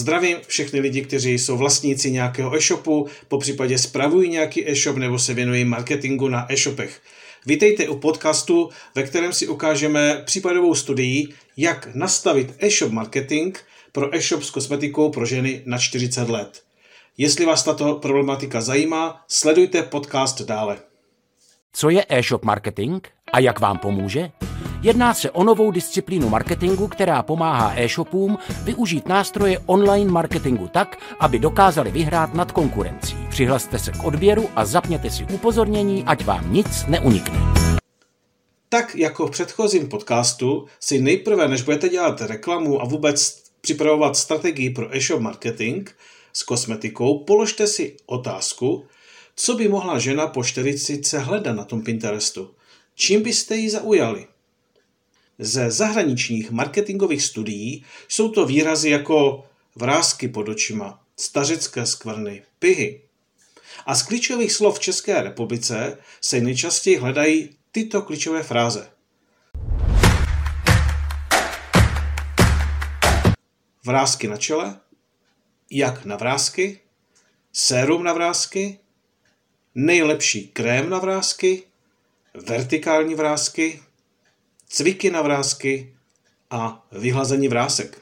Zdravím všechny lidi, kteří jsou vlastníci nějakého e-shopu, po případě spravují nějaký e-shop nebo se věnují marketingu na e-shopech. Vítejte u podcastu, ve kterém si ukážeme případovou studii, jak nastavit e-shop marketing pro e-shop s kosmetikou pro ženy na 40 let. Jestli vás tato problematika zajímá, sledujte podcast dále. Co je e-shop marketing a jak vám pomůže? Jedná se o novou disciplínu marketingu, která pomáhá e-shopům využít nástroje online marketingu tak, aby dokázali vyhrát nad konkurencí. Přihlaste se k odběru a zapněte si upozornění, ať vám nic neunikne. Tak jako v předchozím podcastu si nejprve, než budete dělat reklamu a vůbec připravovat strategii pro e-shop marketing s kosmetikou, položte si otázku, co by mohla žena po 40 hledat na tom Pinterestu. Čím byste ji zaujali? Ze zahraničních marketingových studií jsou to výrazy jako vrázky pod očima, stařecké skvrny, pyhy. A z klíčových slov v České republice se nejčastěji hledají tyto klíčové fráze. Vrázky na čele, jak na vrázky, sérum na vrázky, nejlepší krém na vrázky, vertikální vrázky, cviky na vrázky a vyhlazení vrásek.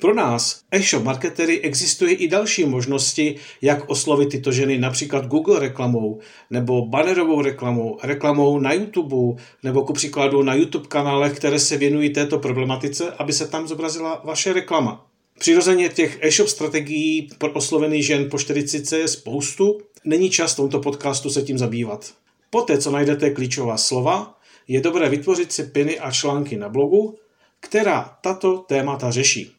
Pro nás, e-shop marketery, existují i další možnosti, jak oslovit tyto ženy, například Google reklamou, nebo bannerovou reklamou, reklamou na YouTube, nebo ku příkladu na YouTube kanálech, které se věnují této problematice, aby se tam zobrazila vaše reklama. Přirozeně těch e-shop strategií pro oslovených žen po 40 je spoustu, není čas v tomto podcastu se tím zabývat. Poté, co najdete klíčová slova, je dobré vytvořit si piny a články na blogu, která tato témata řeší.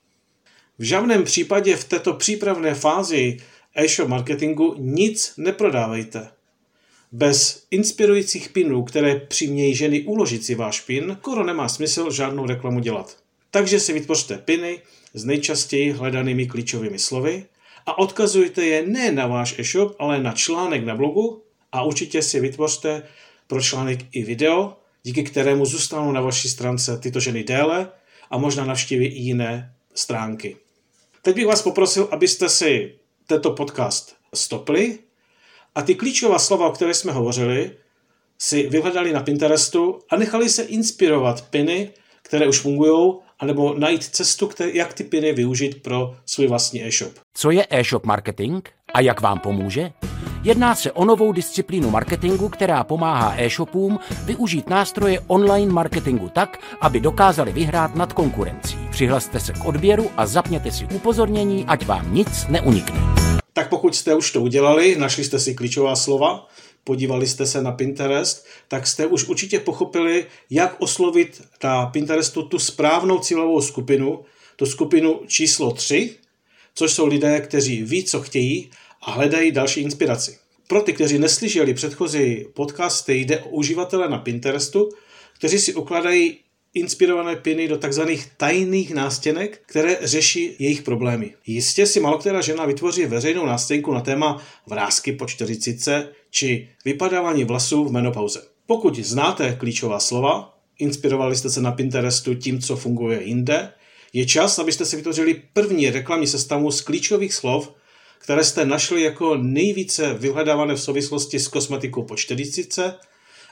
V žádném případě v této přípravné fázi e-shop marketingu nic neprodávejte. Bez inspirujících pinů, které přimějí ženy uložit si váš pin, skoro nemá smysl žádnou reklamu dělat. Takže si vytvořte piny s nejčastěji hledanými klíčovými slovy a odkazujte je ne na váš e-shop, ale na článek na blogu a určitě si vytvořte pro článek i video, díky kterému zůstanou na vaší stránce tyto ženy déle a možná navštíví i jiné stránky. Teď bych vás poprosil, abyste si tento podcast stopli a ty klíčová slova, o které jsme hovořili, si vyhledali na Pinterestu a nechali se inspirovat piny, které už fungují, anebo najít cestu, které, jak ty piny využít pro svůj vlastní e-shop. Co je e-shop marketing a jak vám pomůže? Jedná se o novou disciplínu marketingu, která pomáhá e-shopům využít nástroje online marketingu tak, aby dokázali vyhrát nad konkurencí. Přihlaste se k odběru a zapněte si upozornění, ať vám nic neunikne. Tak pokud jste už to udělali, našli jste si klíčová slova, podívali jste se na Pinterest, tak jste už určitě pochopili, jak oslovit na Pinterestu tu správnou cílovou skupinu, tu skupinu číslo 3, což jsou lidé, kteří ví, co chtějí a hledají další inspiraci. Pro ty, kteří neslyšeli předchozí podcasty, jde o uživatele na Pinterestu, kteří si ukládají inspirované piny do tzv. tajných nástěnek, které řeší jejich problémy. Jistě si malokterá žena vytvoří veřejnou nástěnku na téma vrázky po 40 či vypadávání vlasů v menopauze. Pokud znáte klíčová slova, inspirovali jste se na Pinterestu tím, co funguje jinde, je čas, abyste si vytvořili první reklamní sestavu z klíčových slov, které jste našli jako nejvíce vyhledávané v souvislosti s kosmetikou po 40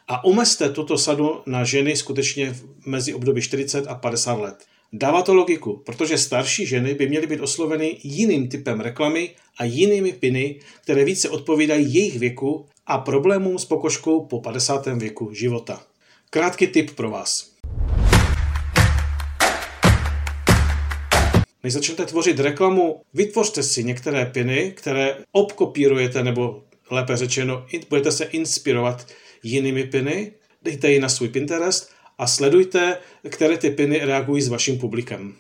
a umeste tuto sadu na ženy skutečně mezi období 40 a 50 let. Dává to logiku, protože starší ženy by měly být osloveny jiným typem reklamy a jinými piny, které více odpovídají jejich věku a problémům s pokožkou po 50. věku života. Krátký tip pro vás. Než začnete tvořit reklamu, vytvořte si některé piny, které obkopírujete, nebo lépe řečeno, budete se inspirovat jinými piny, dejte ji na svůj Pinterest a sledujte, které ty piny reagují s vaším publikem.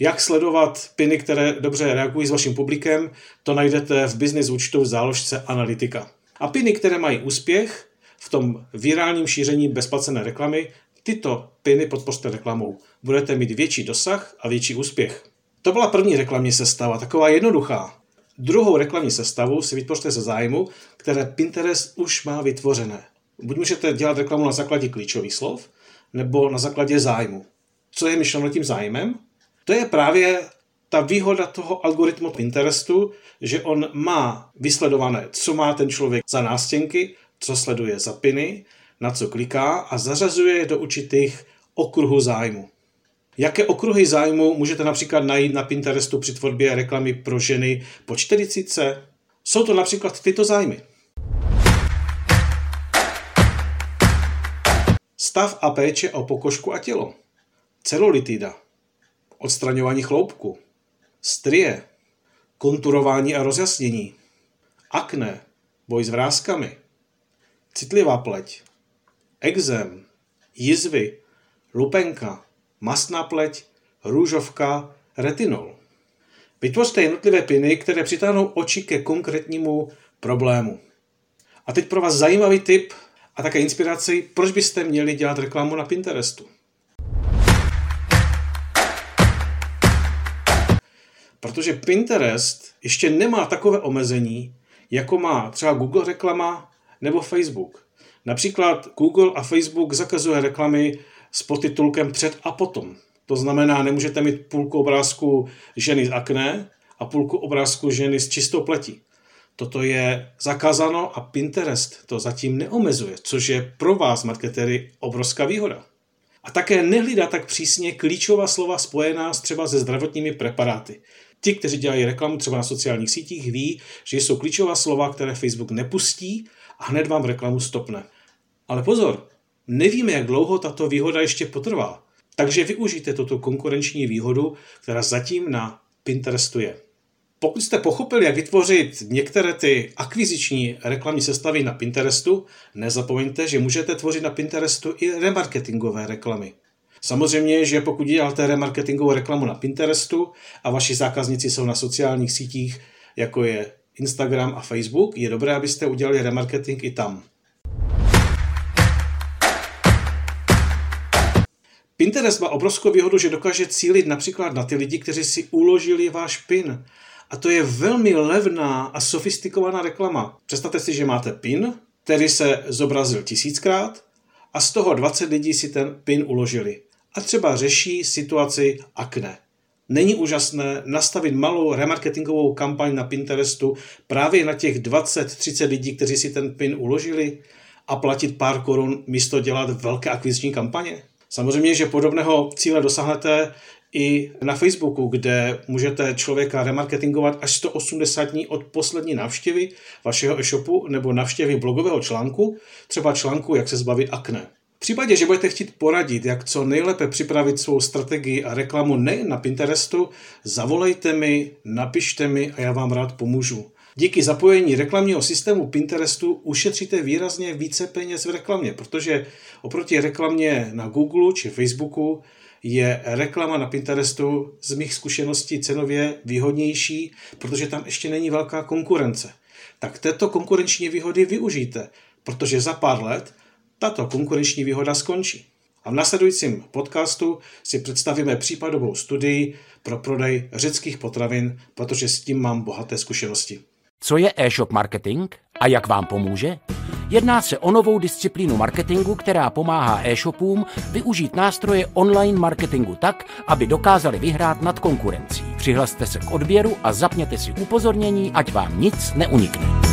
Jak sledovat piny, které dobře reagují s vaším publikem, to najdete v business účtu v záložce Analytika. A piny, které mají úspěch v tom virálním šíření bezplacené reklamy, tyto piny podpořte reklamou. Budete mít větší dosah a větší úspěch. To byla první reklamní sestava, taková jednoduchá. Druhou reklamní sestavu si vytvořte ze zájmu, které Pinterest už má vytvořené. Buď můžete dělat reklamu na základě klíčových slov, nebo na základě zájmu. Co je myšleno tím zájmem? To je právě ta výhoda toho algoritmu Pinterestu, že on má vysledované, co má ten člověk za nástěnky, co sleduje za piny, na co kliká a zařazuje je do určitých okruhů zájmu. Jaké okruhy zájmu můžete například najít na Pinterestu při tvorbě reklamy pro ženy po 40? Jsou to například tyto zájmy. Stav a péče o pokožku a tělo. Celulitida. Odstraňování chloupku. Strie. Konturování a rozjasnění. Akné. Boj s vrázkami. Citlivá pleť. Exém. Jizvy. Lupenka. Masná pleť. Růžovka. Retinol. Vytvořte jednotlivé piny, které přitáhnou oči ke konkrétnímu problému. A teď pro vás zajímavý tip a také inspiraci, proč byste měli dělat reklamu na Pinterestu. Protože Pinterest ještě nemá takové omezení, jako má třeba Google reklama nebo Facebook. Například Google a Facebook zakazuje reklamy s podtitulkem před a potom. To znamená, nemůžete mít půlku obrázku ženy z akné a půlku obrázku ženy s čistou pletí. Toto je zakázáno a Pinterest to zatím neomezuje, což je pro vás, marketery, obrovská výhoda. A také nehlídá tak přísně klíčová slova spojená s třeba se zdravotními preparáty. Ti, kteří dělají reklamu třeba na sociálních sítích, ví, že jsou klíčová slova, které Facebook nepustí a hned vám reklamu stopne. Ale pozor, nevíme, jak dlouho tato výhoda ještě potrvá. Takže využijte tuto konkurenční výhodu, která zatím na Pinterestu je. Pokud jste pochopili, jak vytvořit některé ty akviziční reklamní sestavy na Pinterestu, nezapomeňte, že můžete tvořit na Pinterestu i remarketingové reklamy. Samozřejmě, že pokud děláte remarketingovou reklamu na Pinterestu a vaši zákazníci jsou na sociálních sítích, jako je Instagram a Facebook, je dobré, abyste udělali remarketing i tam. Pinterest má obrovskou výhodu, že dokáže cílit například na ty lidi, kteří si uložili váš PIN a to je velmi levná a sofistikovaná reklama. Představte si, že máte PIN, který se zobrazil tisíckrát a z toho 20 lidí si ten PIN uložili. A třeba řeší situaci akne. Není úžasné nastavit malou remarketingovou kampaň na Pinterestu právě na těch 20-30 lidí, kteří si ten PIN uložili a platit pár korun místo dělat velké akviziční kampaně? Samozřejmě, že podobného cíle dosáhnete i na Facebooku, kde můžete člověka remarketingovat až 180 dní od poslední návštěvy vašeho e-shopu nebo návštěvy blogového článku, třeba článku, jak se zbavit akné. V případě, že budete chtít poradit, jak co nejlépe připravit svou strategii a reklamu nejen na Pinterestu, zavolejte mi, napište mi a já vám rád pomůžu. Díky zapojení reklamního systému Pinterestu ušetříte výrazně více peněz v reklamě, protože oproti reklamě na Google či Facebooku je reklama na Pinterestu z mých zkušeností cenově výhodnější, protože tam ještě není velká konkurence. Tak této konkurenční výhody využijte, protože za pár let tato konkurenční výhoda skončí. A v následujícím podcastu si představíme případovou studii pro prodej řeckých potravin, protože s tím mám bohaté zkušenosti. Co je e-shop marketing a jak vám pomůže? Jedná se o novou disciplínu marketingu, která pomáhá e-shopům využít nástroje online marketingu tak, aby dokázali vyhrát nad konkurencí. Přihlaste se k odběru a zapněte si upozornění, ať vám nic neunikne.